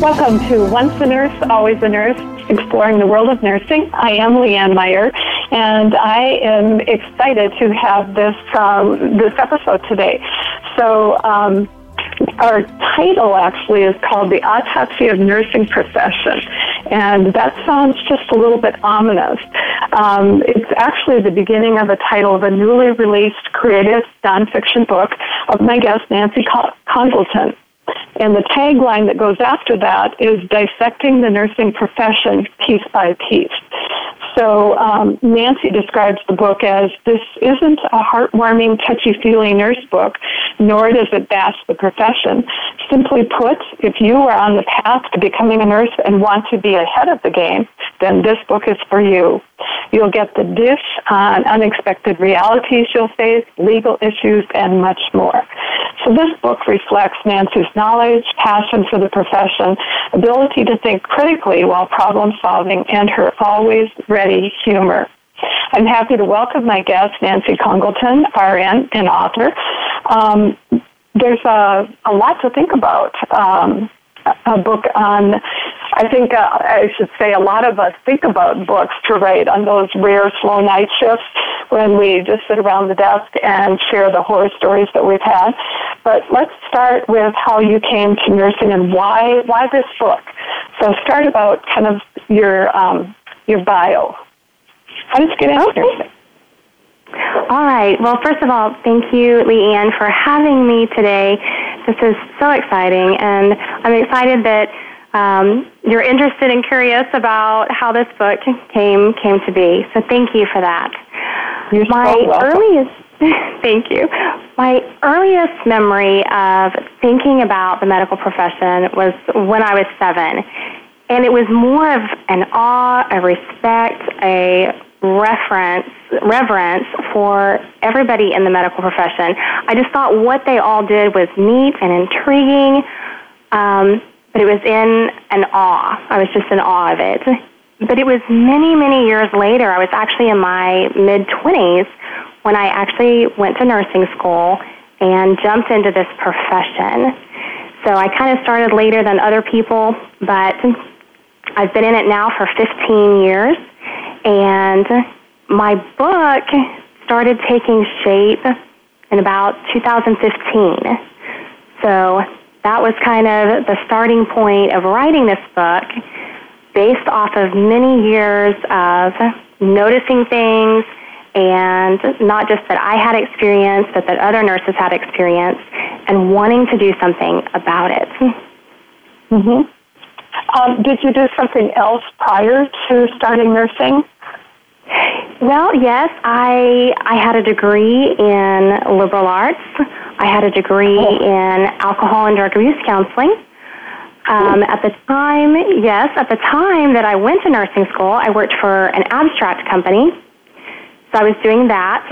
Welcome to Once a Nurse, Always a Nurse, exploring the world of nursing. I am Leanne Meyer, and I am excited to have this um, this episode today. So. Um, our title actually is called The Autopsy of Nursing Profession, and that sounds just a little bit ominous. Um, it's actually the beginning of the title of a newly released creative nonfiction book of my guest, Nancy Congleton. And the tagline that goes after that is dissecting the nursing profession piece by piece. So um, Nancy describes the book as this isn't a heartwarming, touchy-feely nurse book, nor does it bash the profession. Simply put, if you are on the path to becoming a nurse and want to be ahead of the game, then this book is for you. You'll get the dish on unexpected realities you'll face, legal issues, and much more. So this book reflects Nancy's knowledge, passion for the profession, ability to think critically while problem solving, and her always ready humor. I'm happy to welcome my guest, Nancy Congleton, RN and author. Um, there's a, a lot to think about. Um, a book on, I think uh, I should say a lot of us think about books to write on those rare slow night shifts when we just sit around the desk and share the horror stories that we've had. But let's start with how you came to nursing and why why this book. So start about kind of your um, your bio. How did you get into okay. nursing? All right. Well, first of all, thank you, Leanne, for having me today. This is so exciting, and I'm excited that um, you're interested and curious about how this book came came to be. So, thank you for that. You're My so earliest Thank you. My earliest memory of thinking about the medical profession was when I was seven. And it was more of an awe, a respect, a reference, reverence for everybody in the medical profession. I just thought what they all did was neat and intriguing, um, but it was in an awe. I was just in awe of it. But it was many, many years later. I was actually in my mid 20s when I actually went to nursing school and jumped into this profession. So I kind of started later than other people, but I've been in it now for 15 years and my book started taking shape in about 2015. So that was kind of the starting point of writing this book based off of many years of noticing things and not just that I had experience, but that other nurses had experience and wanting to do something about it. Mm-hmm. Um, did you do something else prior to starting nursing? Well, yes, I I had a degree in liberal arts. I had a degree oh. in alcohol and drug abuse counseling. Um, at the time, yes, at the time that I went to nursing school, I worked for an abstract company. So I was doing that.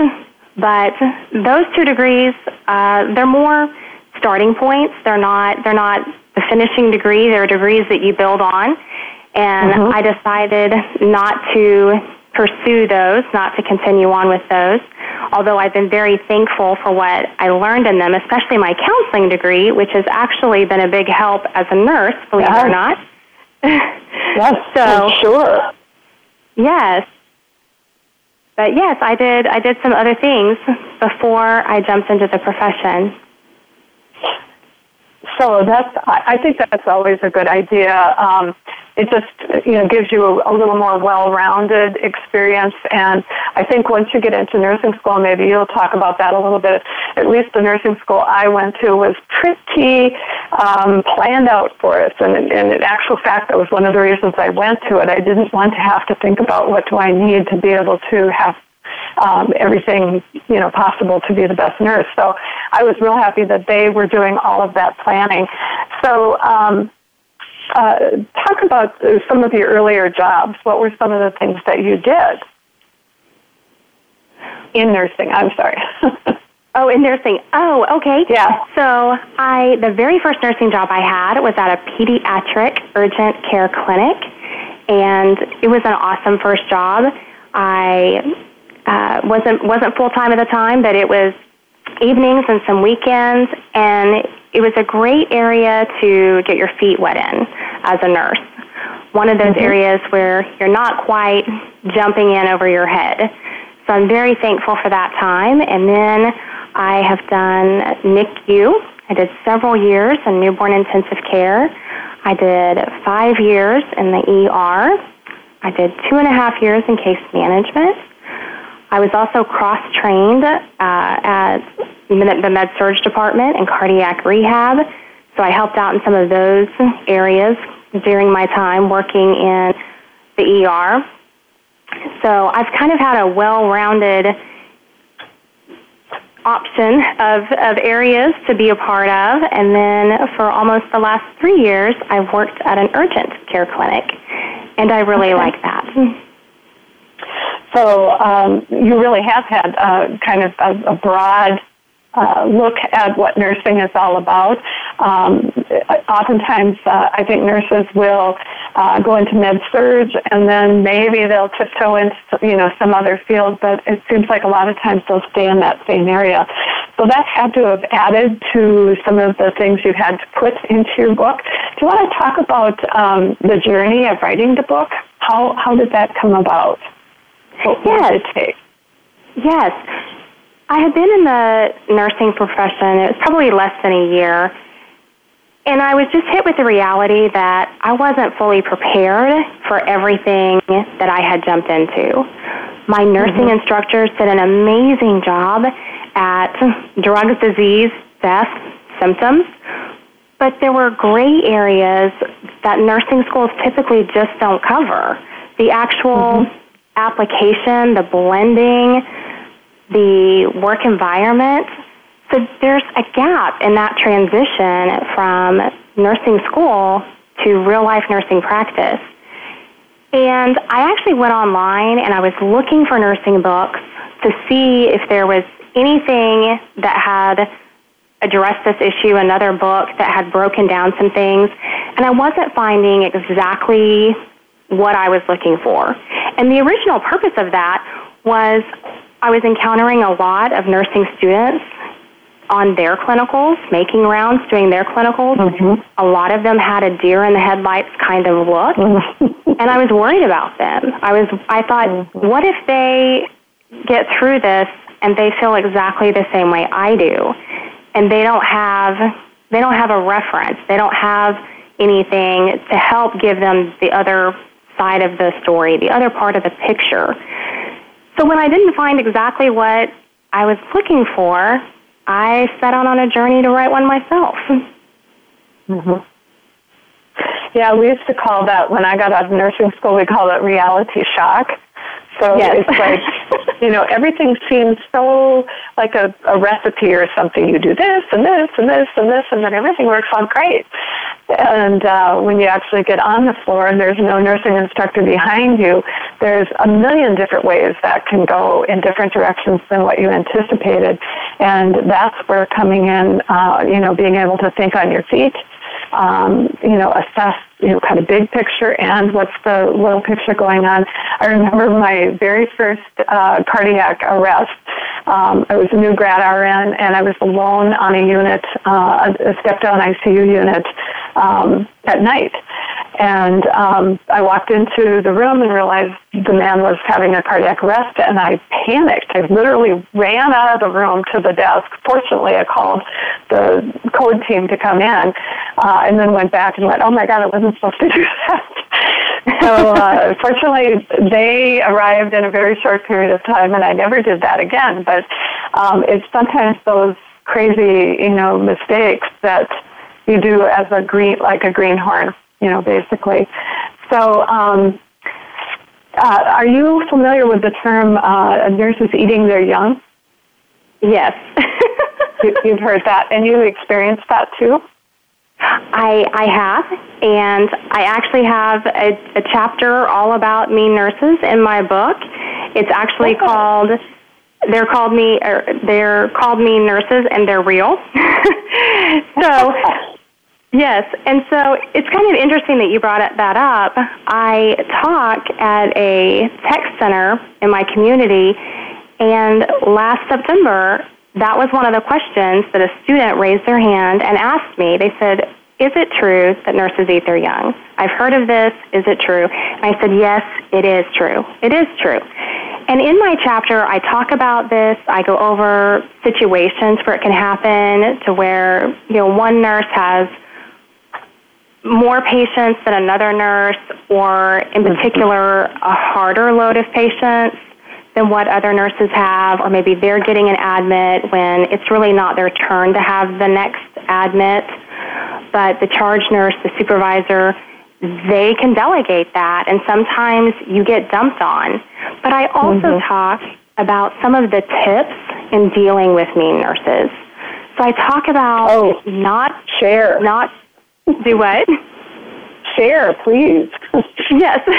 But those two degrees, uh, they're more starting points. They're not. They're not the finishing degree. They're degrees that you build on. And mm-hmm. I decided not to pursue those, not to continue on with those. Although I've been very thankful for what I learned in them, especially my counseling degree, which has actually been a big help as a nurse, believe yes. it or not. yes, so, sure. Yes. But yes, I did I did some other things before I jumped into the profession. So that's I think that's always a good idea. Um, it just you know gives you a, a little more well-rounded experience. And I think once you get into nursing school, maybe you'll talk about that a little bit. At least the nursing school I went to was pretty um, planned out for us. And, and in actual fact, that was one of the reasons I went to it. I didn't want to have to think about what do I need to be able to have um, everything you know possible to be the best nurse. So I was real happy that they were doing all of that planning. So. Um, uh, talk about some of your earlier jobs. What were some of the things that you did in nursing? I'm sorry. Oh, in nursing. Oh, okay. Yeah. So I, the very first nursing job I had was at a pediatric urgent care clinic, and it was an awesome first job. I uh, wasn't wasn't full time at the time, but it was evenings and some weekends, and it was a great area to get your feet wet in as a nurse. One of those mm-hmm. areas where you're not quite jumping in over your head. So I'm very thankful for that time. And then I have done NICU. I did several years in newborn intensive care. I did five years in the ER. I did two and a half years in case management. I was also cross trained uh, at the med surg department and cardiac rehab. So I helped out in some of those areas during my time working in the ER. So I've kind of had a well rounded option of, of areas to be a part of. And then for almost the last three years, I've worked at an urgent care clinic. And I really okay. like that. So um, you really have had uh, kind of a, a broad uh, look at what nursing is all about. Um, oftentimes, uh, I think nurses will uh, go into med surg and then maybe they'll tiptoe into you know some other field. But it seems like a lot of times they'll stay in that same area. So that had to have added to some of the things you had to put into your book. Do you want to talk about um, the journey of writing the book? How how did that come about? What, yes. it take? Yes. I had been in the nursing profession, it was probably less than a year, and I was just hit with the reality that I wasn't fully prepared for everything that I had jumped into. My nursing mm-hmm. instructors did an amazing job at drugs, disease, death, symptoms, but there were gray areas that nursing schools typically just don't cover. The actual mm-hmm. Application, the blending, the work environment. So there's a gap in that transition from nursing school to real life nursing practice. And I actually went online and I was looking for nursing books to see if there was anything that had addressed this issue, another book that had broken down some things. And I wasn't finding exactly what I was looking for. And the original purpose of that was I was encountering a lot of nursing students on their clinicals, making rounds, doing their clinicals. Mm-hmm. A lot of them had a deer in the headlights kind of look, and I was worried about them. I was, I thought, mm-hmm. what if they get through this and they feel exactly the same way I do, and they don't have, they don't have a reference, they don't have anything to help give them the other side of the story, the other part of the picture. So when I didn't find exactly what I was looking for, I set out on a journey to write one myself. Mm-hmm. Yeah, we used to call that when I got out of nursing school. We called it reality shock so yes. it's like, you know, everything seems so like a, a recipe or something. You do this and this and this and this, and then everything works out great. And uh, when you actually get on the floor and there's no nursing instructor behind you, there's a million different ways that can go in different directions than what you anticipated. And that's where coming in, uh, you know, being able to think on your feet um, you know, assess, you know, kind of big picture and what's the little picture going on. I remember my very first uh, cardiac arrest. Um, I was a new grad RN and I was alone on a unit, uh, a step down ICU unit um, at night. And um, I walked into the room and realized the man was having a cardiac arrest, and I panicked. I literally ran out of the room to the desk. Fortunately, I called the code team to come in, uh, and then went back and went, "Oh my God, I wasn't supposed to do that." so uh, fortunately, they arrived in a very short period of time, and I never did that again. But um, it's sometimes those crazy, you know, mistakes that you do as a green, like a greenhorn you know, basically. So, um, Uh, are you familiar with the term uh, nurses eating their young? Yes. you, you've heard that, and you experienced that too? I, I have, and I actually have a, a chapter all about mean nurses in my book. It's actually called they're called me or they're called mean nurses and they're real. so yes, and so it's kind of interesting that you brought that up. I talk at a tech center in my community, and last September that was one of the questions that a student raised their hand and asked me. They said, Is it true that nurses eat their young? I've heard of this. Is it true? And I said, Yes, it is true. It is true. And in my chapter, I talk about this. I go over situations where it can happen to where, you know, one nurse has more patients than another nurse, or in mm-hmm. particular, a harder load of patients than what other nurses have, or maybe they're getting an admit when it's really not their turn to have the next admit. But the charge nurse, the supervisor, they can delegate that, and sometimes you get dumped on. But I also mm-hmm. talk about some of the tips in dealing with mean nurses. So I talk about oh, not share, not do what? Share, please. yes.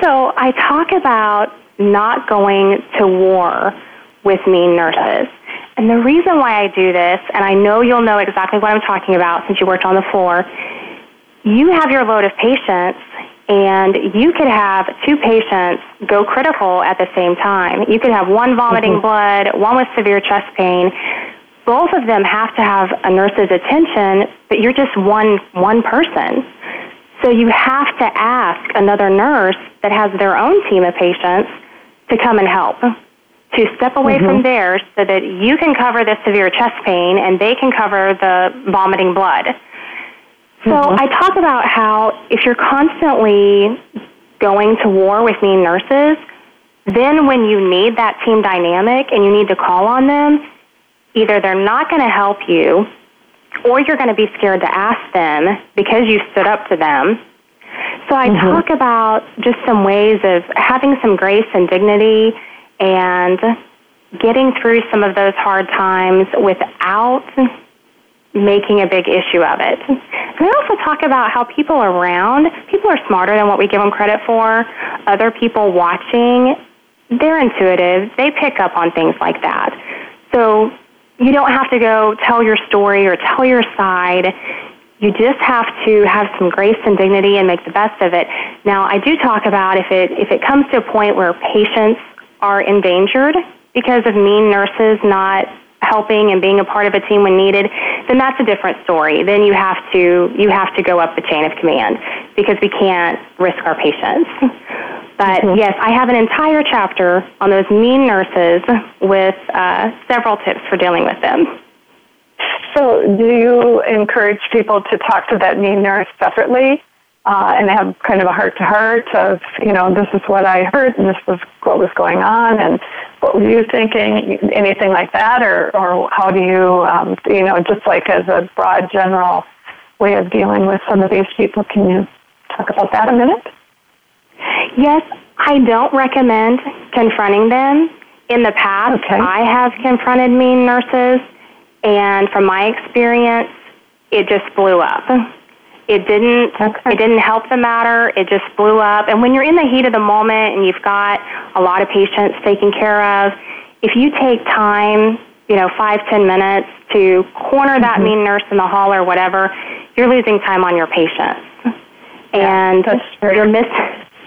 So I talk about not going to war with mean nurses. And the reason why I do this, and I know you'll know exactly what I'm talking about since you worked on the floor, you have your load of patients and you could have two patients go critical at the same time. You could have one vomiting mm-hmm. blood, one with severe chest pain. Both of them have to have a nurse's attention, but you're just one one person. So you have to ask another nurse that has their own team of patients to come and help, to step away mm-hmm. from theirs so that you can cover the severe chest pain and they can cover the vomiting blood. So mm-hmm. I talk about how if you're constantly going to war with mean nurses, then when you need that team dynamic and you need to call on them, either they're not going to help you or you're going to be scared to ask them because you stood up to them so I mm-hmm. talk about just some ways of having some grace and dignity and getting through some of those hard times without making a big issue of it. And I also talk about how people around, people are smarter than what we give them credit for. Other people watching, they're intuitive. They pick up on things like that. So you don't have to go tell your story or tell your side you just have to have some grace and dignity and make the best of it. Now, I do talk about if it if it comes to a point where patients are endangered because of mean nurses not helping and being a part of a team when needed, then that's a different story. Then you have to you have to go up the chain of command because we can't risk our patients. But mm-hmm. yes, I have an entire chapter on those mean nurses with uh, several tips for dealing with them. So, do you encourage people to talk to that mean nurse separately uh, and have kind of a heart to heart of, you know, this is what I heard and this was what was going on and what were you thinking? Anything like that, or or how do you, um, you know, just like as a broad general way of dealing with some of these people? Can you talk about that a minute? Yes, I don't recommend confronting them. In the past, okay. I have confronted mean nurses and from my experience, it just blew up. It didn't okay. it didn't help the matter. It just blew up. And when you're in the heat of the moment and you've got a lot of patients taken care of, if you take time, you know, five, ten minutes to corner mm-hmm. that mean nurse in the hall or whatever, you're losing time on your patients. Yeah, and you're miss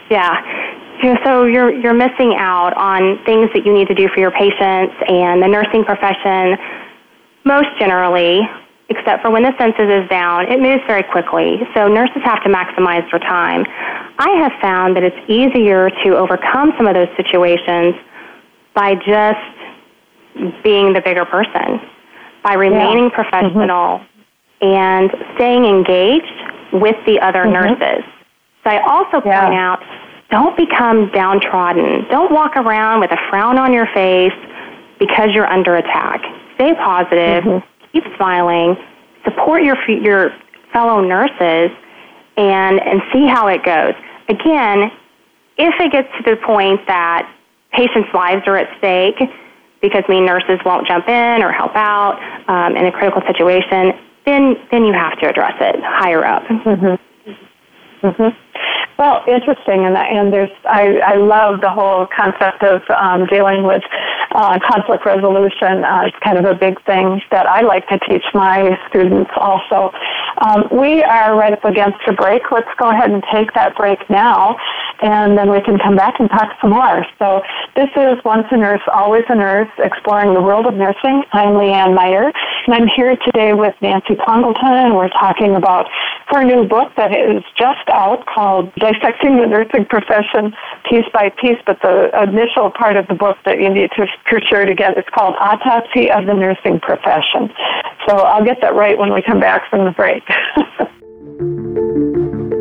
yeah. So you're you're missing out on things that you need to do for your patients and the nursing profession most generally, except for when the census is down, it moves very quickly. So nurses have to maximize their time. I have found that it's easier to overcome some of those situations by just being the bigger person, by remaining yeah. professional mm-hmm. and staying engaged with the other mm-hmm. nurses. So I also point yeah. out don't become downtrodden. Don't walk around with a frown on your face because you're under attack stay positive, mm-hmm. Keep smiling, support your your fellow nurses, and and see how it goes. Again, if it gets to the point that patients' lives are at stake because mean nurses won't jump in or help out um, in a critical situation, then then you have to address it higher up. Mm-hmm. Mm-hmm. Well, interesting, and and there's I, I love the whole concept of um, dealing with uh, conflict resolution. Uh, it's kind of a big thing that I like to teach my students. Also, um, we are right up against a break. Let's go ahead and take that break now, and then we can come back and talk some more. So this is Once a Nurse, Always a Nurse, exploring the world of nursing. I'm Leanne Meyer, and I'm here today with Nancy Congleton, and we're talking about her new book that is just out called Dissecting the Nursing Profession Piece by Piece, but the initial part of the book that you need to sure to get is called Autopsy of the Nursing Profession. So I'll get that right when we come back from the break.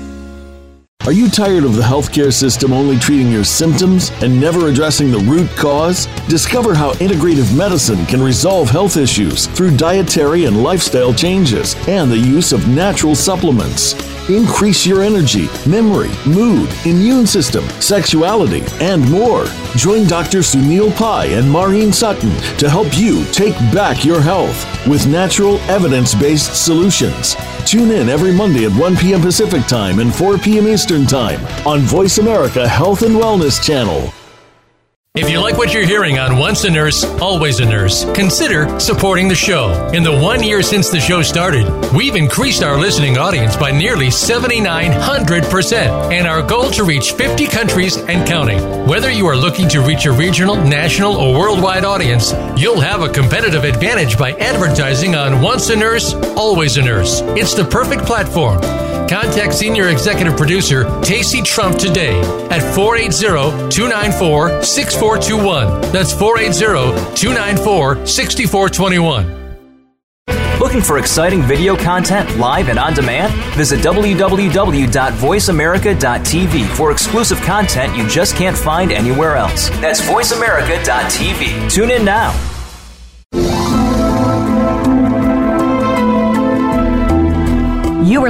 Are you tired of the healthcare system only treating your symptoms and never addressing the root cause? Discover how integrative medicine can resolve health issues through dietary and lifestyle changes and the use of natural supplements. Increase your energy, memory, mood, immune system, sexuality, and more. Join Dr. Sunil Pai and Maureen Sutton to help you take back your health with natural, evidence based solutions. Tune in every Monday at 1 p.m. Pacific Time and 4 p.m. Eastern Time on Voice America Health and Wellness Channel. If you like what you're hearing on Once a Nurse, Always a Nurse, consider supporting the show. In the one year since the show started, we've increased our listening audience by nearly 7,900%, and our goal to reach 50 countries and counting. Whether you are looking to reach a regional, national, or worldwide audience, you'll have a competitive advantage by advertising on Once a Nurse, Always a Nurse. It's the perfect platform. Contact Senior Executive Producer Tacey Trump today at 480 294 6421. That's 480 294 6421. Looking for exciting video content live and on demand? Visit www.voiceamerica.tv for exclusive content you just can't find anywhere else. That's voiceamerica.tv. Tune in now.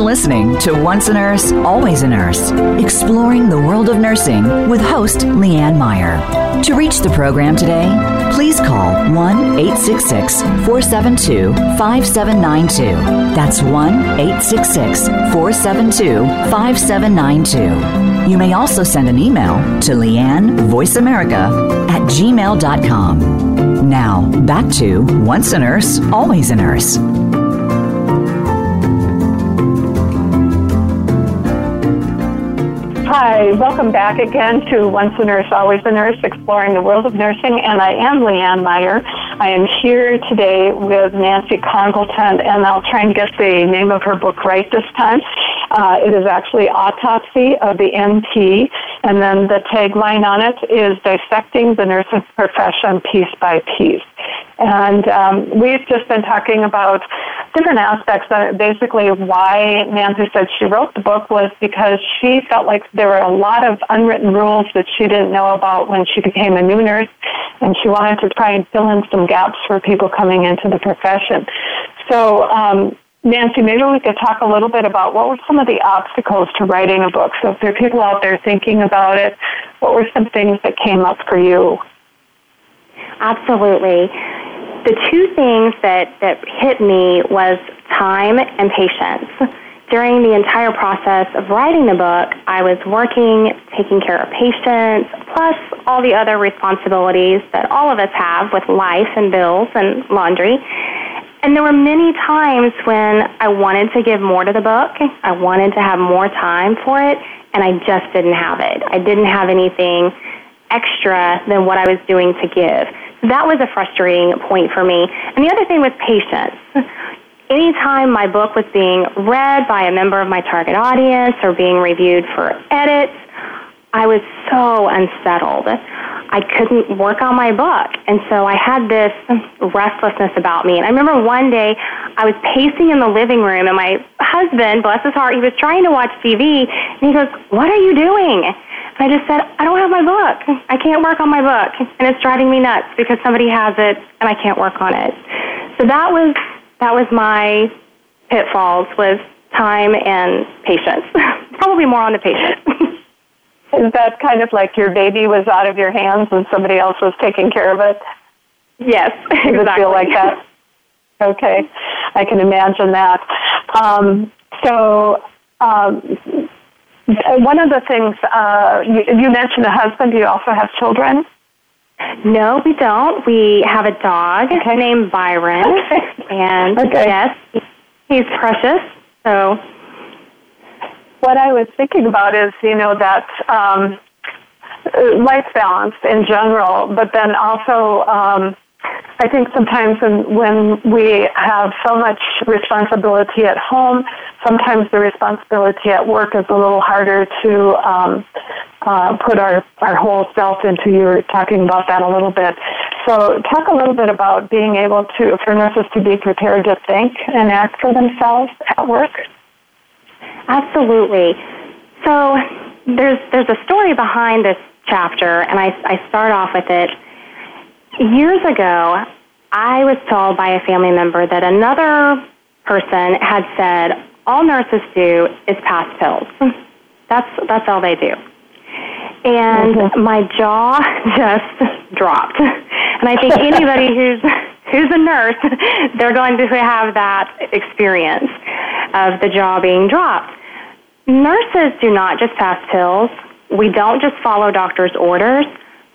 Listening to Once a Nurse, Always a Nurse, exploring the world of nursing with host Leanne Meyer. To reach the program today, please call 1 866 472 5792. That's 1 866 472 5792. You may also send an email to Leanne VoiceAmerica at gmail.com. Now, back to Once a Nurse, Always a Nurse. Hi, welcome back again to Once a Nurse, Always a Nurse, exploring the world of nursing, and I am Leanne Meyer. I am here today with Nancy Congleton, and I'll try and get the name of her book right this time. Uh, it is actually Autopsy of the NP, and then the tagline on it is Dissecting the Nursing Profession Piece by Piece. And um, we've just been talking about different aspects. Uh, basically, why Nancy said she wrote the book was because she felt like there were a lot of unwritten rules that she didn't know about when she became a new nurse, and she wanted to try and fill in some gaps for people coming into the profession. So, um, Nancy, maybe we could talk a little bit about what were some of the obstacles to writing a book. So if there are people out there thinking about it, what were some things that came up for you? Absolutely. The two things that, that hit me was time and patience. During the entire process of writing the book, I was working, taking care of patients, plus all the other responsibilities that all of us have with life and bills and laundry. And there were many times when I wanted to give more to the book. I wanted to have more time for it, and I just didn't have it. I didn't have anything extra than what I was doing to give. That was a frustrating point for me. And the other thing was patience. Anytime my book was being read by a member of my target audience or being reviewed for edits, I was so unsettled. I couldn't work on my book. And so I had this restlessness about me. And I remember one day I was pacing in the living room and my husband, bless his heart, he was trying to watch TV and he goes, What are you doing? I just said, I don't have my book. I can't work on my book. And it's driving me nuts because somebody has it and I can't work on it. So that was that was my pitfalls was time and patience. Probably more on the patience. Is that kind of like your baby was out of your hands and somebody else was taking care of it? Yes, exactly. Does it feel like that? Okay, I can imagine that. Um, so, um, one of the things uh, you, you mentioned a husband. Do you also have children? No, we don't. We have a dog okay. named Byron, okay. and okay. yes, he's precious. So what I was thinking about is, you know, that um, life balance in general, but then also, um, I think sometimes when, when we have so much responsibility at home, sometimes the responsibility at work is a little harder to um, uh, put our, our whole self into. You were talking about that a little bit. So, talk a little bit about being able to, for nurses to be prepared to think and act for themselves at work. Absolutely. So there's there's a story behind this chapter, and I, I start off with it. Years ago, I was told by a family member that another person had said all nurses do is pass pills. That's that's all they do. And mm-hmm. my jaw just dropped. And I think anybody who's who's a nurse, they're going to have that experience of the jaw being dropped. Nurses do not just pass pills. We don't just follow doctors' orders.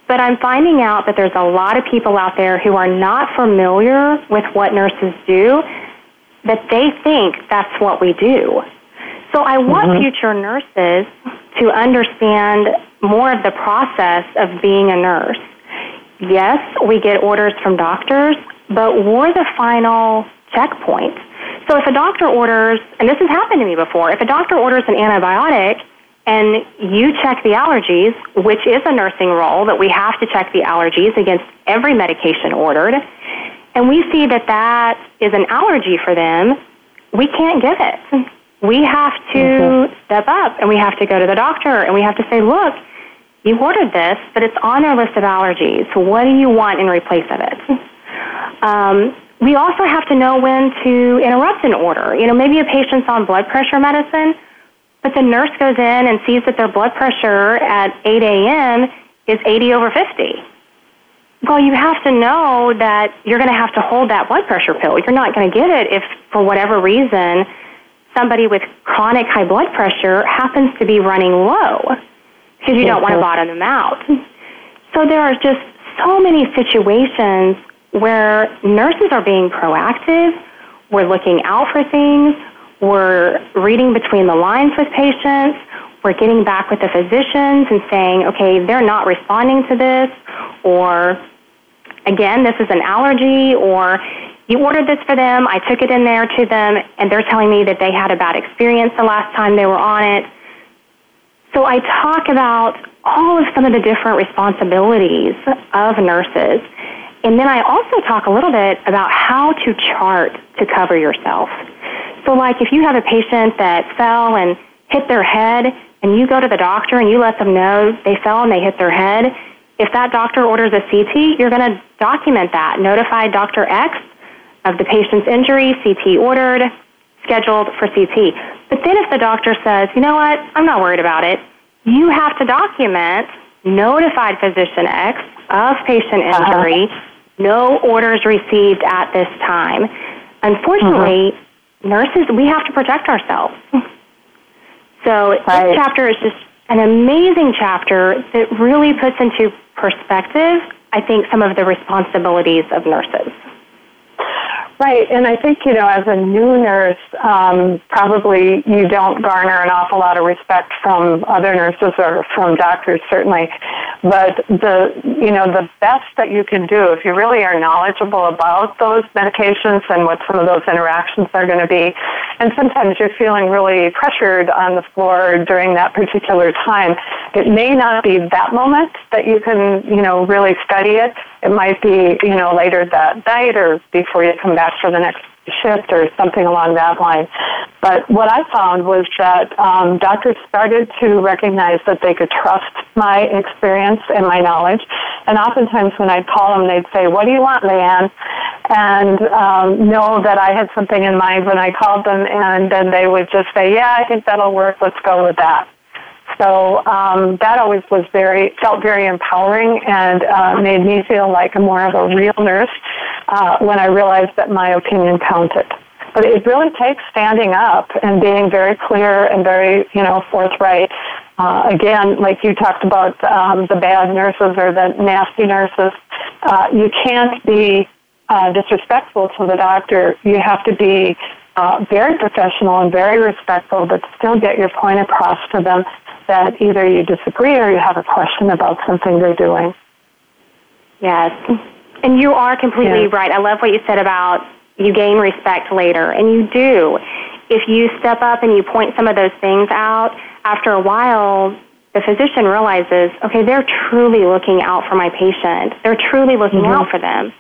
But I'm finding out that there's a lot of people out there who are not familiar with what nurses do, that they think that's what we do. So I want mm-hmm. future nurses to understand more of the process of being a nurse. Yes, we get orders from doctors, but we're the final checkpoint. So if a doctor orders, and this has happened to me before, if a doctor orders an antibiotic and you check the allergies, which is a nursing role that we have to check the allergies against every medication ordered, and we see that that is an allergy for them, we can't give it. We have to mm-hmm. step up and we have to go to the doctor and we have to say, look, you ordered this, but it's on our list of allergies. So what do you want in replace of it? Um, we also have to know when to interrupt an order. You know, maybe a patient's on blood pressure medicine, but the nurse goes in and sees that their blood pressure at 8 a.m. is 80 over 50. Well, you have to know that you're going to have to hold that blood pressure pill. You're not going to get it if, for whatever reason, somebody with chronic high blood pressure happens to be running low because you don't want to bottom them out. So there are just so many situations where nurses are being proactive, we're looking out for things, we're reading between the lines with patients, we're getting back with the physicians and saying, okay, they're not responding to this, or again, this is an allergy, or you ordered this for them, I took it in there to them, and they're telling me that they had a bad experience the last time they were on it. So I talk about all of some of the different responsibilities of nurses and then I also talk a little bit about how to chart to cover yourself. So, like if you have a patient that fell and hit their head, and you go to the doctor and you let them know they fell and they hit their head, if that doctor orders a CT, you're going to document that. Notify Dr. X of the patient's injury, CT ordered, scheduled for CT. But then if the doctor says, you know what, I'm not worried about it, you have to document notified physician X of patient uh-huh. injury, uh-huh. no orders received at this time. Unfortunately, uh-huh. Nurses, we have to protect ourselves. So right. this chapter is just an amazing chapter that really puts into perspective, I think, some of the responsibilities of nurses. Right, and I think, you know, as a new nurse, um, probably you don't garner an awful lot of respect from other nurses or from doctors, certainly. But the, you know, the best that you can do, if you really are knowledgeable about those medications and what some of those interactions are going to be, and sometimes you're feeling really pressured on the floor during that particular time, it may not be that moment that you can, you know, really study it it might be, you know, later that night or before you come back for the next shift or something along that line. But what I found was that um, doctors started to recognize that they could trust my experience and my knowledge. And oftentimes when I'd call them, they'd say, what do you want, Leanne? And um, know that I had something in mind when I called them. And then they would just say, yeah, I think that'll work. Let's go with that. So um, that always was very felt very empowering and uh, made me feel like more of a real nurse uh, when I realized that my opinion counted. But it really takes standing up and being very clear and very you know forthright. Uh, again, like you talked about um, the bad nurses or the nasty nurses, uh, you can't be uh, disrespectful to the doctor. You have to be uh, very professional and very respectful, but still get your point across to them that either you disagree or you have a question about something they're doing. Yes. And you are completely right. I love what you said about you gain respect later, and you do. If you step up and you point some of those things out, after a while, the physician realizes, okay, they're truly looking out for my patient. They're truly looking mm-hmm. out for them.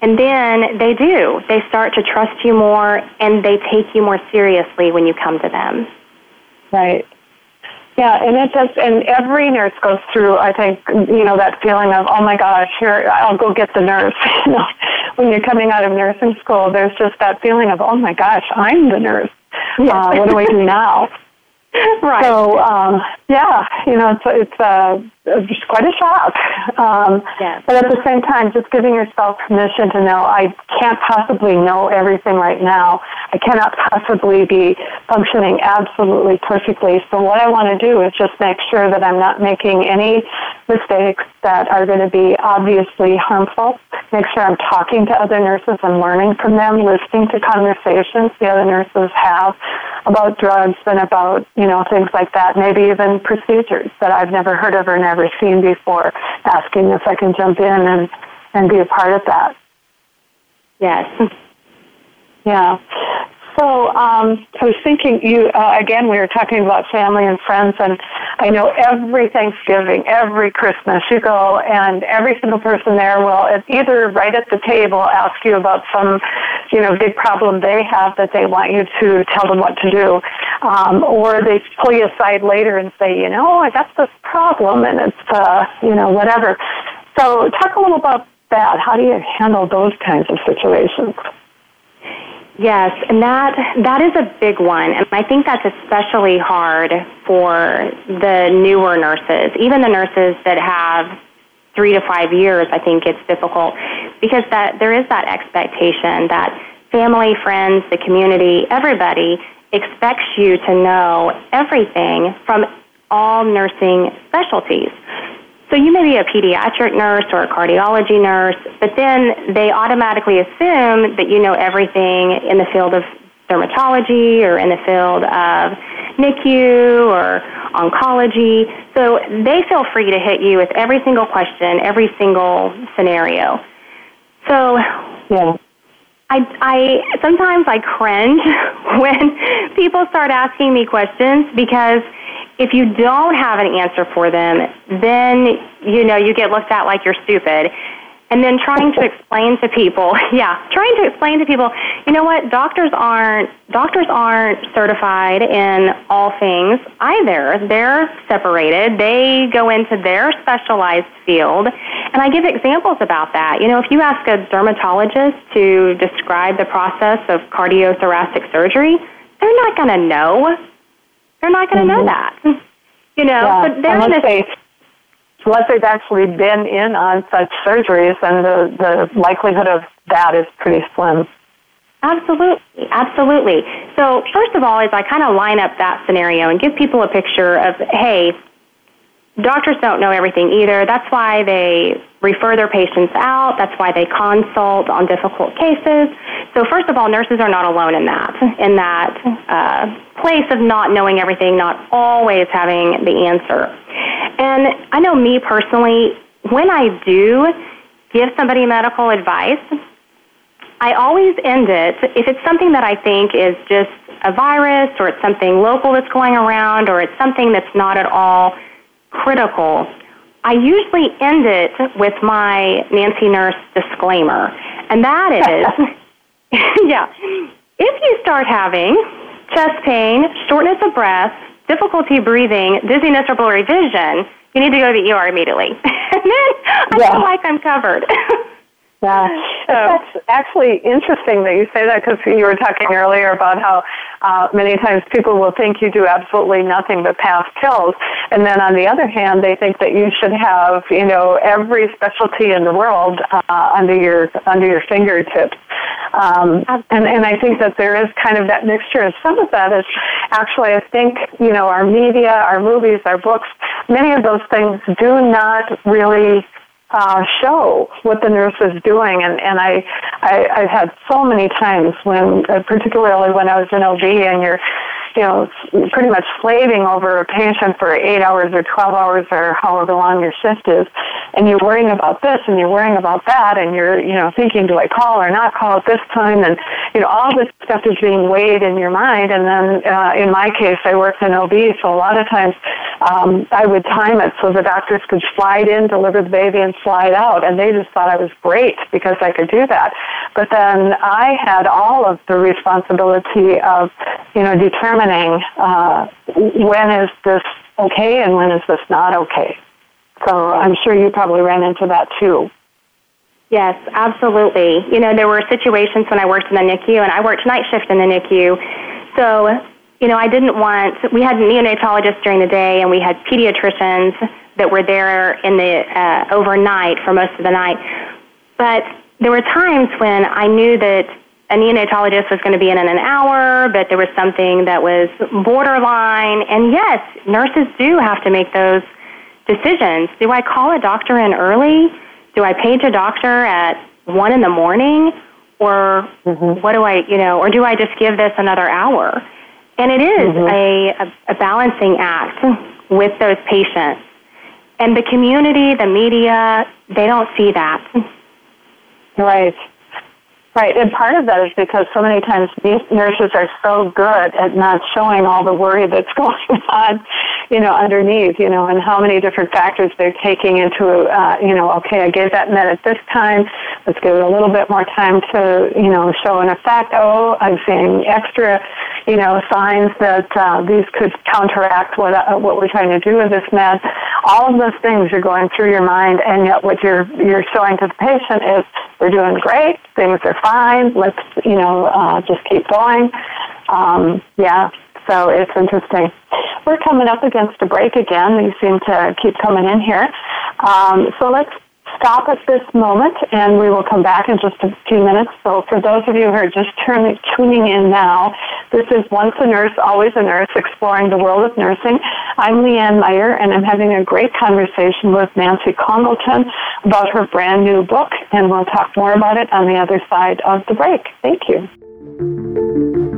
And then they do. They start to trust you more and they take you more seriously when you come to them. Right. Yeah, and it does, and every nurse goes through, I think, you know, that feeling of, oh my gosh, here, I'll go get the nurse. you know, when you're coming out of nursing school, there's just that feeling of, oh my gosh, I'm the nurse. Yes. Uh, what do I do now? right. So, um, yeah, you know, it's, it's uh, it's quite a shock. Um, yes. But at the same time, just giving yourself permission to know I can't possibly know everything right now. I cannot possibly be functioning absolutely perfectly. So what I want to do is just make sure that I'm not making any mistakes that are going to be obviously harmful. Make sure I'm talking to other nurses and learning from them, listening to conversations the other nurses have about drugs and about, you know, things like that, maybe even procedures that I've never heard of or never never seen before, asking if I can jump in and, and be a part of that. Yes. Yeah. So um, I was thinking, you uh, again. We were talking about family and friends, and I know every Thanksgiving, every Christmas, you go, and every single person there will either right at the table ask you about some, you know, big problem they have that they want you to tell them what to do, um, or they pull you aside later and say, you know, I got this problem, and it's, uh, you know, whatever. So talk a little about that. How do you handle those kinds of situations? Yes, and that that is a big one, and I think that's especially hard for the newer nurses, even the nurses that have three to five years. I think it's difficult because that there is that expectation that family, friends, the community, everybody expects you to know everything from all nursing specialties. So you may be a pediatric nurse or a cardiology nurse, but then they automatically assume that you know everything in the field of dermatology or in the field of NICU or oncology. So they feel free to hit you with every single question, every single scenario. So yeah. I, I sometimes I cringe when people start asking me questions because if you don't have an answer for them, then you know you get looked at like you're stupid. And then trying to explain to people, yeah, trying to explain to people, you know what, doctors aren't doctors aren't certified in all things either. They're separated. They go into their specialized field. And I give examples about that. You know, if you ask a dermatologist to describe the process of cardiothoracic surgery, they're not going to know. They're not going to mm-hmm. know that. You know, yeah, but they're unless, they, unless they've actually been in on such surgeries, then the, the likelihood of that is pretty slim. Absolutely, absolutely. So first of all, is I kind of line up that scenario and give people a picture of, hey, doctors don't know everything either. That's why they refer their patients out. That's why they consult on difficult cases. So first of all, nurses are not alone in that, in that uh, place of not knowing everything, not always having the answer. And I know me personally, when I do give somebody medical advice, I always end it, if it's something that I think is just a virus or it's something local that's going around or it's something that's not at all critical, I usually end it with my Nancy Nurse disclaimer. And that is, yeah, if you start having chest pain, shortness of breath, difficulty breathing, dizziness, or blurry vision, you need to go to the ER immediately. and then I yeah. feel like I'm covered. Yeah, so, that's actually interesting that you say that because you were talking earlier about how uh, many times people will think you do absolutely nothing but pass pills, and then on the other hand, they think that you should have you know every specialty in the world uh, under your under your fingertips. Um, and and I think that there is kind of that mixture, and some of that is actually I think you know our media, our movies, our books, many of those things do not really uh, show what the nurse is doing. And, and I, I, I've had so many times when, uh, particularly when I was in OB and you're, you know, pretty much slaving over a patient for eight hours or 12 hours or however long your shift is, and you're worrying about this and you're worrying about that, and you're, you know, thinking, do I call or not call at this time? And, you know, all this stuff is being weighed in your mind. And then uh, in my case, I worked in OB, so a lot of times um, I would time it so the doctors could slide in, deliver the baby, and slide out. And they just thought I was great because I could do that. But then I had all of the responsibility of, you know, determining uh, when is this okay and when is this not okay. So I'm sure you probably ran into that too. Yes, absolutely. You know, there were situations when I worked in the NICU, and I worked night shift in the NICU. So you know, I didn't want, we had neonatologists during the day and we had pediatricians that were there in the uh, overnight for most of the night. But there were times when I knew that a neonatologist was going to be in in an hour, but there was something that was borderline. And yes, nurses do have to make those decisions. Do I call a doctor in early? Do I page a doctor at one in the morning? Or mm-hmm. what do I, you know, or do I just give this another hour? And it is mm-hmm. a, a, a balancing act with those patients. And the community, the media, they don't see that. Right. Right, and part of that is because so many times these nurses are so good at not showing all the worry that's going on, you know, underneath, you know, and how many different factors they're taking into, uh, you know, okay, I gave that med at this time, let's give it a little bit more time to, you know, show an effect. Oh, I'm seeing extra, you know, signs that uh, these could counteract what uh, what we're trying to do with this med. All of those things are going through your mind, and yet what you're you're showing to the patient is we're doing great, things are fine. Let's, you know, uh, just keep going. Um, yeah, so it's interesting. We're coming up against a break again. You seem to keep coming in here. Um, so let's stop at this moment and we will come back in just a few minutes. So for those of you who are just turning, tuning in now, this is Once a Nurse, Always a Nurse, exploring the world of nursing. I'm Leanne Meyer and I'm having a great conversation with Nancy Congleton about her brand new book and we'll talk more about it on the other side of the break. Thank you.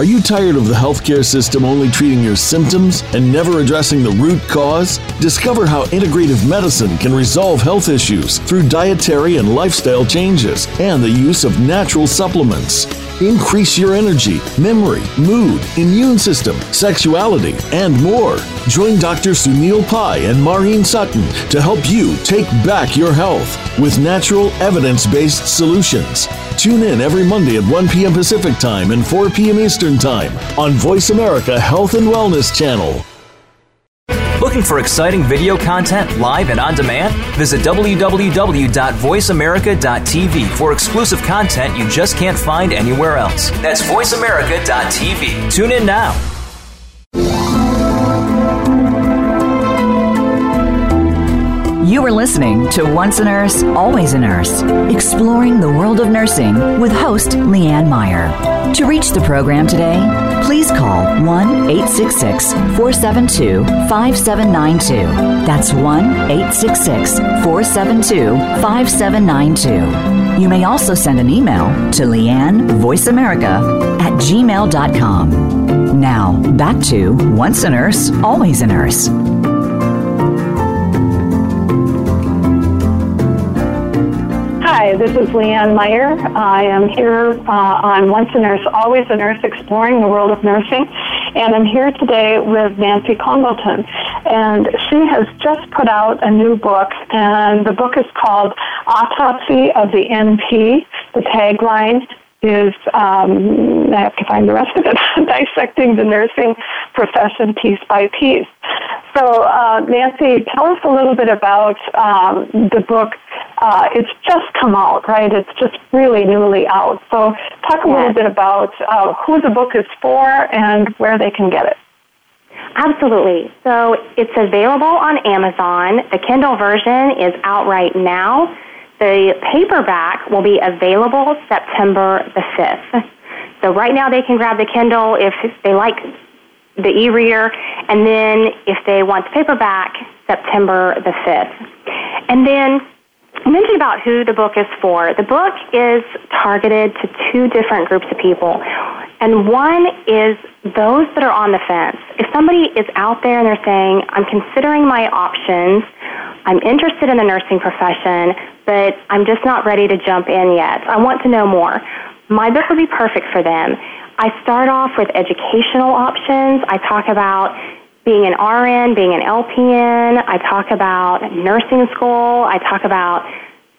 Are you tired of the healthcare system only treating your symptoms and never addressing the root cause? Discover how integrative medicine can resolve health issues through dietary and lifestyle changes and the use of natural supplements. Increase your energy, memory, mood, immune system, sexuality, and more. Join Dr. Sunil Pai and Maureen Sutton to help you take back your health with natural, evidence based solutions. Tune in every Monday at 1 p.m. Pacific Time and 4 p.m. Eastern Time on Voice America Health and Wellness Channel. Looking for exciting video content live and on demand? Visit www.voiceamerica.tv for exclusive content you just can't find anywhere else. That's voiceamerica.tv. Tune in now. Listening to Once a Nurse, Always a Nurse, exploring the world of nursing with host Leanne Meyer. To reach the program today, please call 1 866 472 5792. That's 1 866 472 5792. You may also send an email to Leanne VoiceAmerica at gmail.com. Now, back to Once a Nurse, Always a Nurse. This is Leanne Meyer. I am here uh, on Once a Nurse, Always a Nurse, exploring the world of nursing. And I'm here today with Nancy Congleton. And she has just put out a new book, and the book is called Autopsy of the NP. The tagline is um, I have to find the rest of it dissecting the nursing profession piece by piece. So, uh, Nancy, tell us a little bit about um, the book. Uh, it's just come out, right? It's just really newly out. So, talk a yes. little bit about uh, who the book is for and where they can get it. Absolutely. So, it's available on Amazon. The Kindle version is out right now. The paperback will be available September the 5th. So right now they can grab the Kindle if they like the e-reader, and then if they want the paperback, September the 5th. And then I mentioned about who the book is for. The book is targeted to two different groups of people. And one is those that are on the fence. If somebody is out there and they're saying, I'm considering my options, I'm interested in the nursing profession, but I'm just not ready to jump in yet. I want to know more. My book would be perfect for them. I start off with educational options. I talk about being an RN, being an LPN. I talk about nursing school. I talk about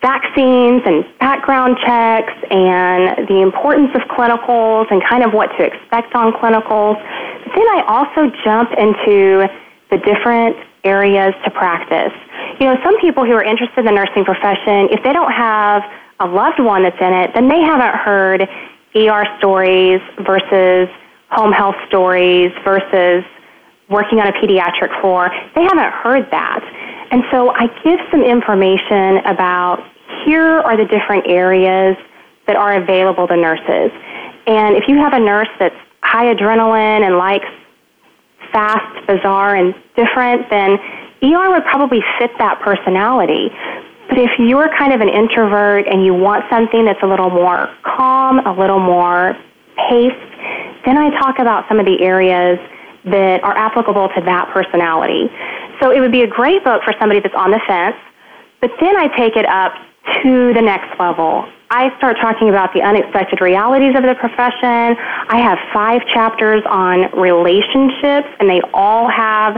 vaccines and background checks and the importance of clinicals and kind of what to expect on clinicals. But then I also jump into the different areas to practice. You know, some people who are interested in the nursing profession, if they don't have a loved one that's in it, then they haven't heard ER stories versus home health stories versus working on a pediatric floor. They haven't heard that. And so I give some information about here are the different areas that are available to nurses. And if you have a nurse that's high adrenaline and likes fast, bizarre, and different, then ER would probably fit that personality. But if you're kind of an introvert and you want something that's a little more calm, a little more paced, then I talk about some of the areas that are applicable to that personality. So it would be a great book for somebody that's on the fence, but then I take it up to the next level. I start talking about the unexpected realities of the profession. I have five chapters on relationships, and they all have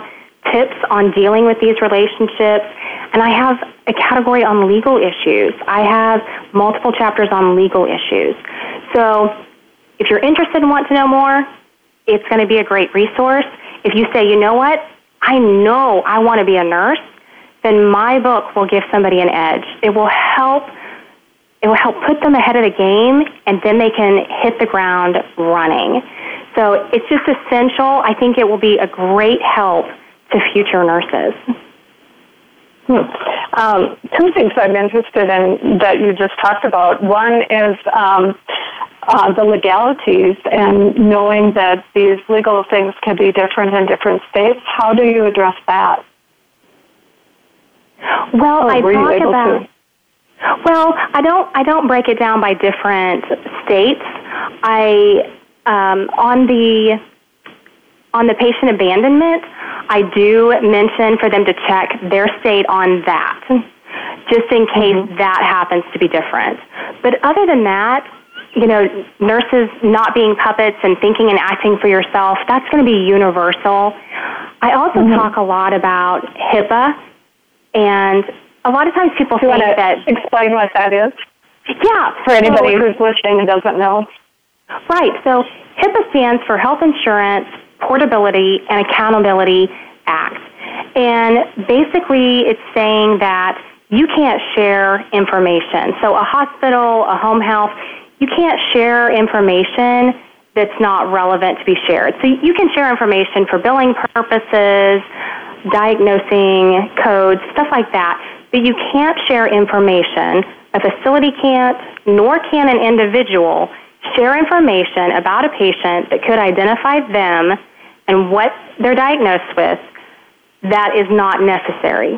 tips on dealing with these relationships. And I have a category on legal issues. I have multiple chapters on legal issues. So if you're interested and want to know more, it's going to be a great resource. If you say, you know what, I know I want to be a nurse, then my book will give somebody an edge. It will help it will help put them ahead of the game and then they can hit the ground running. So it's just essential. I think it will be a great help to future nurses. Hmm. Um, two things I'm interested in that you just talked about. One is um, uh, the legalities and knowing that these legal things can be different in different states. How do you address that? Well, oh, I talk about. To? Well, I don't. I don't break it down by different states. I um, on the on the patient abandonment, I do mention for them to check their state on that, just in case mm-hmm. that happens to be different. But other than that, you know, nurses not being puppets and thinking and acting for yourself, that's going to be universal. I also mm-hmm. talk a lot about HIPAA, and a lot of times people Do think that. Explain what that is. Yeah. For anybody so, who's listening and doesn't know. Right. So HIPAA stands for Health Insurance Portability and Accountability Act. And basically, it's saying that you can't share information. So, a hospital, a home health, you can't share information that's not relevant to be shared. So, you can share information for billing purposes, diagnosing codes, stuff like that, but you can't share information. A facility can't, nor can an individual share information about a patient that could identify them and what they're diagnosed with that is not necessary.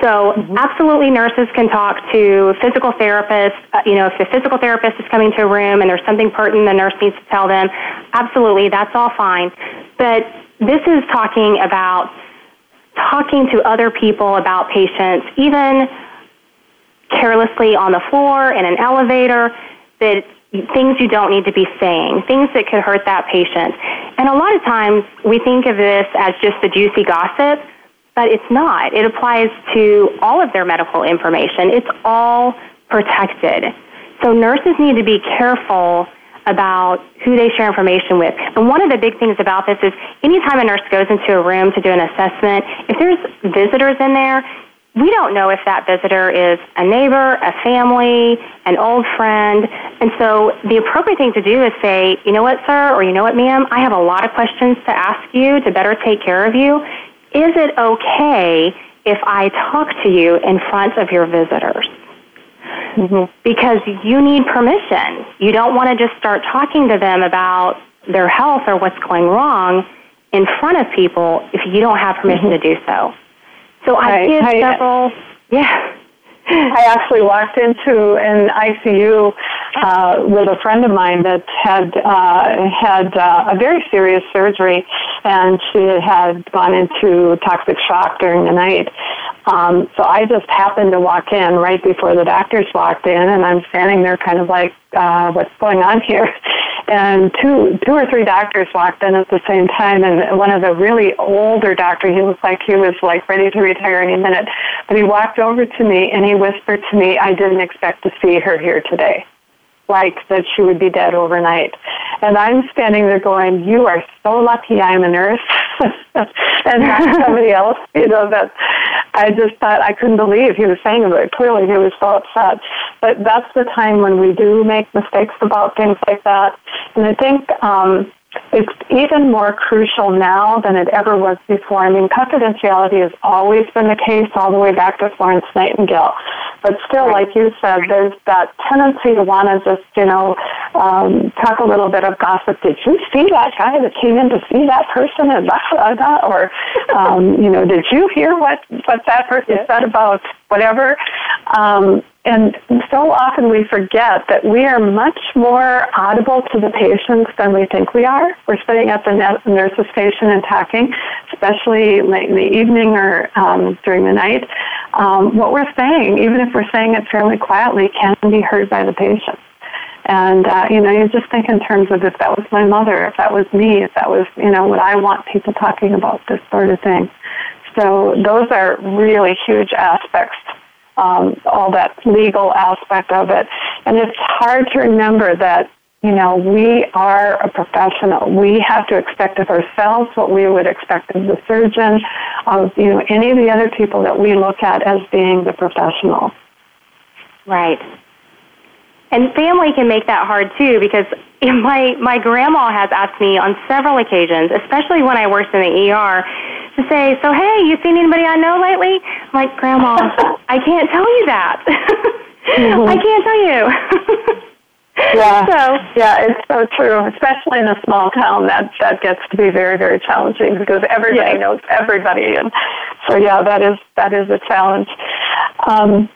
So, mm-hmm. absolutely, nurses can talk to physical therapists. Uh, you know, if the physical therapist is coming to a room and there's something pertinent the nurse needs to tell them, absolutely, that's all fine. But this is talking about talking to other people about patients, even carelessly on the floor in an elevator, that things you don't need to be saying, things that could hurt that patient. And a lot of times we think of this as just the juicy gossip, but it's not. It applies to all of their medical information. It's all protected. So nurses need to be careful about who they share information with. And one of the big things about this is anytime a nurse goes into a room to do an assessment, if there's visitors in there, we don't know if that visitor is a neighbor, a family, an old friend. And so the appropriate thing to do is say, you know what, sir, or you know what, ma'am, I have a lot of questions to ask you to better take care of you. Is it okay if I talk to you in front of your visitors? Mm-hmm. Because you need permission. You don't want to just start talking to them about their health or what's going wrong in front of people if you don't have permission mm-hmm. to do so. So I, I did I, several. Yeah. I actually walked into an ICU uh, with a friend of mine that had uh, had uh, a very serious surgery, and she had gone into toxic shock during the night. Um, so I just happened to walk in right before the doctors walked in, and I'm standing there, kind of like, uh, "What's going on here?" And two two or three doctors walked in at the same time and one of the really older doctors he looked like he was like ready to retire any minute but he walked over to me and he whispered to me i didn't expect to see her here today like that she would be dead overnight. And i'm standing there going you are so lucky i'm a nurse and not somebody else you know that i just thought i couldn't believe he was saying it clearly he was so upset. But that's the time when we do make mistakes about things like that. And I think um, it's even more crucial now than it ever was before. I mean, confidentiality has always been the case all the way back to Florence Nightingale. But still, like you said, there's that tendency to want to just, you know, um, talk a little bit of gossip. Did you see that guy that came in to see that person and blah, blah, blah? Or, um, you know, did you hear what, what that person said about whatever? Um, and so often we forget that we are much more audible to the patients than we think we are. We're sitting at the nurse's station and talking, especially late in the evening or um, during the night. Um, what we're saying, even if we're saying it fairly quietly, can be heard by the patient. And, uh, you know, you just think in terms of if that was my mother, if that was me, if that was, you know, what I want people talking about this sort of thing. So those are really huge aspects um, all that legal aspect of it. And it's hard to remember that, you know, we are a professional. We have to expect of ourselves what we would expect of the surgeon, of, you know, any of the other people that we look at as being the professional. Right. And family can make that hard too because my my grandma has asked me on several occasions, especially when I worked in the ER, to say, "So hey, you seen anybody I know lately?" I'm like, "Grandma, I can't tell you that. mm-hmm. I can't tell you." yeah. So yeah, it's so true, especially in a small town. That that gets to be very very challenging because everybody yes. knows everybody, and so yeah, that is that is a challenge. Um,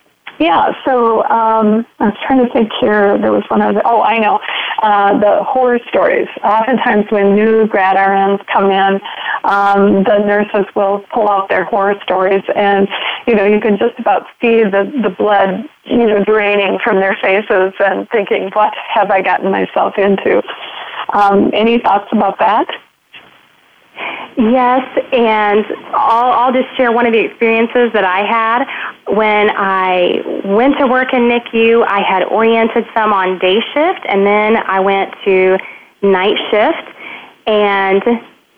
yeah, so um, I was trying to think here. There was one other. Oh, I know. Uh, the horror stories. Oftentimes, when new grad RNs come in, um, the nurses will pull out their horror stories, and you know you can just about see the the blood, you know, draining from their faces, and thinking, "What have I gotten myself into?" Um, any thoughts about that? Yes, and I'll, I'll just share one of the experiences that I had when I went to work in NICU. I had oriented some on day shift, and then I went to night shift. And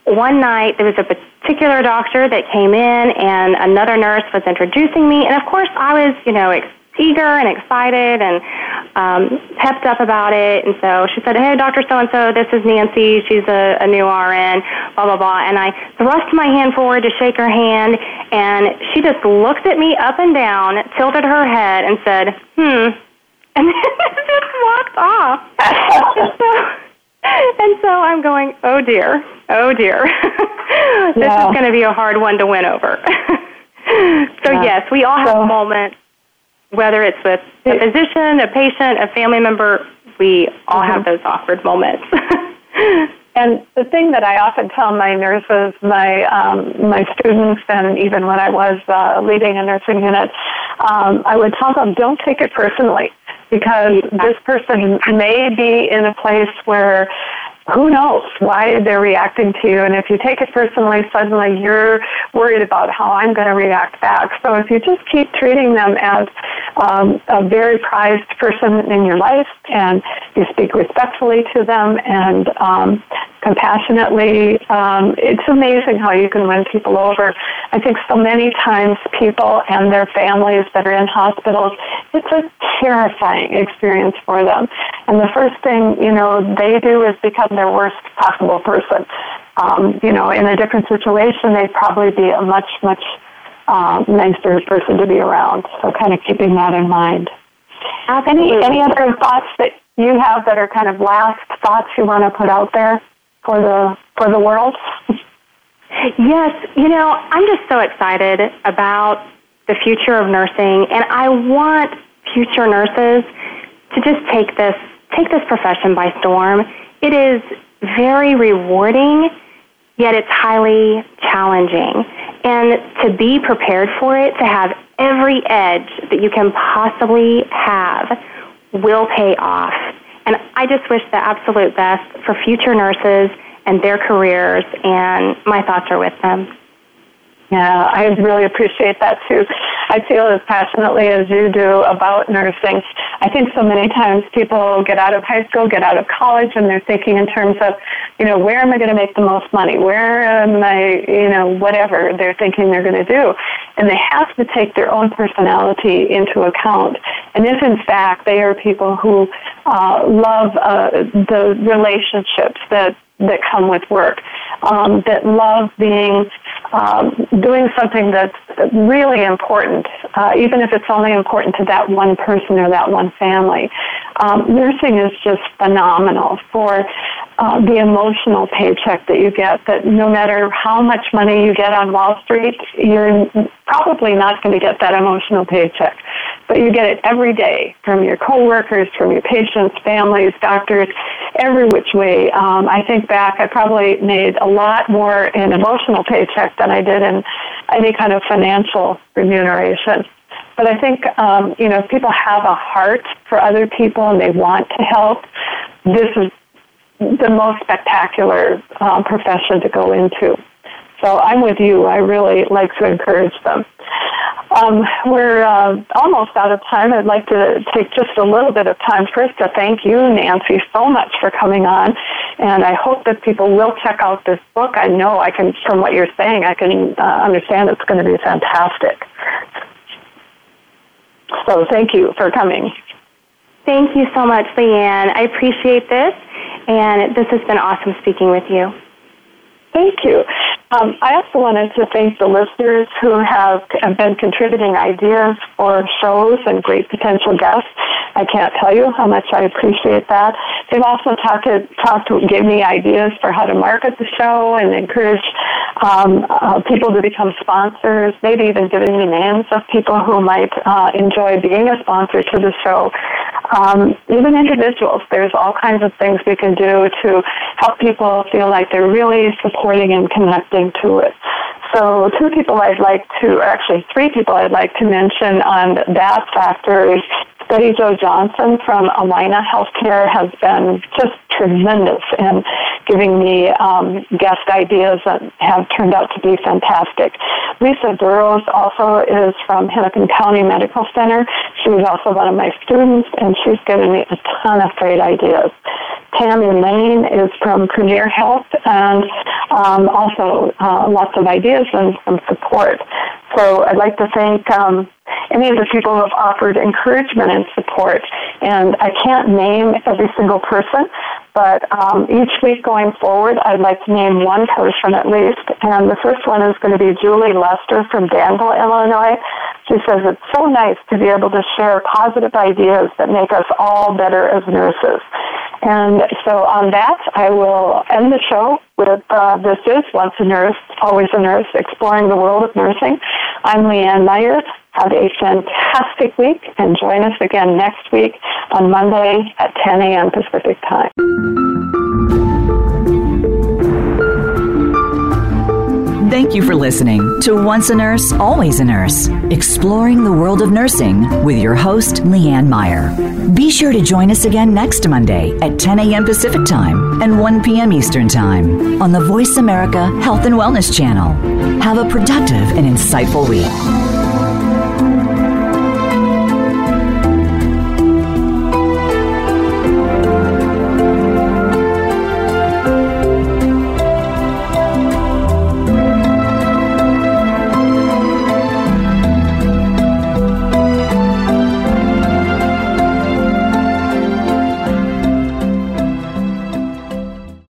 one night there was a particular doctor that came in, and another nurse was introducing me. And of course, I was, you know, eager and excited and um, pepped up about it. And so she said, "Hey, Doctor So and So, this is Nancy. She's a, a new RN." Blah blah blah. And I thrust my hand forward to shake her hand, and she just looked at me up and down, tilted her head, and said, "Hmm," and then just walked off. and, so, and so I'm going, "Oh dear, oh dear, this yeah. is going to be a hard one to win over." so yeah. yes, we all have so, moments whether it's with a physician, a patient, a family member, we all mm-hmm. have those awkward moments. and the thing that I often tell my nurses, my um, my students, and even when I was uh, leading a nursing unit, um, I would tell them, don't take it personally because this person may be in a place where who knows why they're reacting to you. And if you take it personally, suddenly you're worried about how I'm going to react back. So if you just keep treating them as um, a very prized person in your life and you speak respectfully to them and um, compassionately, um, it's amazing how you can win people over. I think so many times people and their families that are in hospitals, it's a terrifying experience for them. And the first thing, you know, they do is become their worst possible person. Um, you know, in a different situation, they'd probably be a much, much uh, nicer person to be around. So, kind of keeping that in mind. Any any other thoughts that you have that are kind of last thoughts you want to put out there for the for the world? yes, you know, I'm just so excited about the future of nursing, and I want future nurses to just take this take this profession by storm it is very rewarding, yet it's highly challenging. And to be prepared for it, to have every edge that you can possibly have, will pay off. And I just wish the absolute best for future nurses and their careers, and my thoughts are with them. Yeah, I really appreciate that too. I feel as passionately as you do about nursing. I think so many times people get out of high school, get out of college, and they're thinking in terms of, you know, where am I going to make the most money? Where am I, you know, whatever they're thinking they're going to do. And they have to take their own personality into account. And if in fact they are people who uh, love uh, the relationships that that come with work, um, that love being um, doing something that's really important, uh, even if it's only important to that one person or that one family. Um, nursing is just phenomenal for uh, the emotional paycheck that you get. That no matter how much money you get on Wall Street, you're probably not going to get that emotional paycheck. but you get it every day from your coworkers, from your patients, families, doctors, every which way. Um, I think back, I probably made a lot more in emotional paycheck than I did in any kind of financial remuneration. But I think, um, you know, if people have a heart for other people and they want to help, this is the most spectacular um, profession to go into. So I'm with you. I really like to encourage them. Um, we're uh, almost out of time. I'd like to take just a little bit of time first to thank you, Nancy, so much for coming on. And I hope that people will check out this book. I know I can, from what you're saying, I can uh, understand it's going to be fantastic. So thank you for coming. Thank you so much, Leanne. I appreciate this, and this has been awesome speaking with you. Thank you. Um, I also wanted to thank the listeners who have been contributing ideas for shows and great potential guests. I can't tell you how much I appreciate that. They've also talked to, talked to give me ideas for how to market the show and encourage um, uh, people to become sponsors, maybe even giving me names of people who might uh, enjoy being a sponsor to the show. Um, even individuals, there's all kinds of things we can do to help people feel like they're really supporting and connecting to it. So two people I'd like to, actually three people I'd like to mention on that factor is Betty Jo Johnson from Allina Healthcare has been just tremendous in giving me um, guest ideas that have turned out to be fantastic. Lisa Burrows also is from Hennepin County Medical Center. She was also one of my students, and she's given me a ton of great ideas. Tammy Lane is from Premier Health, and um, also uh, lots of ideas and some support. So I'd like to thank um, any of the people who have offered encouragement and support. And I can't name every single person, but um, each week going forward, I'd like to name one person at least. And the first one is going to be Julie Lester from Danville, Illinois. She says it's so nice to be able to share positive ideas that make us all better as nurses. And so on that, I will end the show with uh, This is Once a Nurse, Always a Nurse, Exploring the World of Nursing. I'm Leanne Meyer. Have a fantastic week and join us again next week on Monday at 10 a.m. Pacific Time. Thank you for listening to Once a Nurse, Always a Nurse, exploring the world of nursing with your host, Leanne Meyer. Be sure to join us again next Monday at 10 a.m. Pacific Time and 1 p.m. Eastern Time on the Voice America Health and Wellness Channel. Have a productive and insightful week.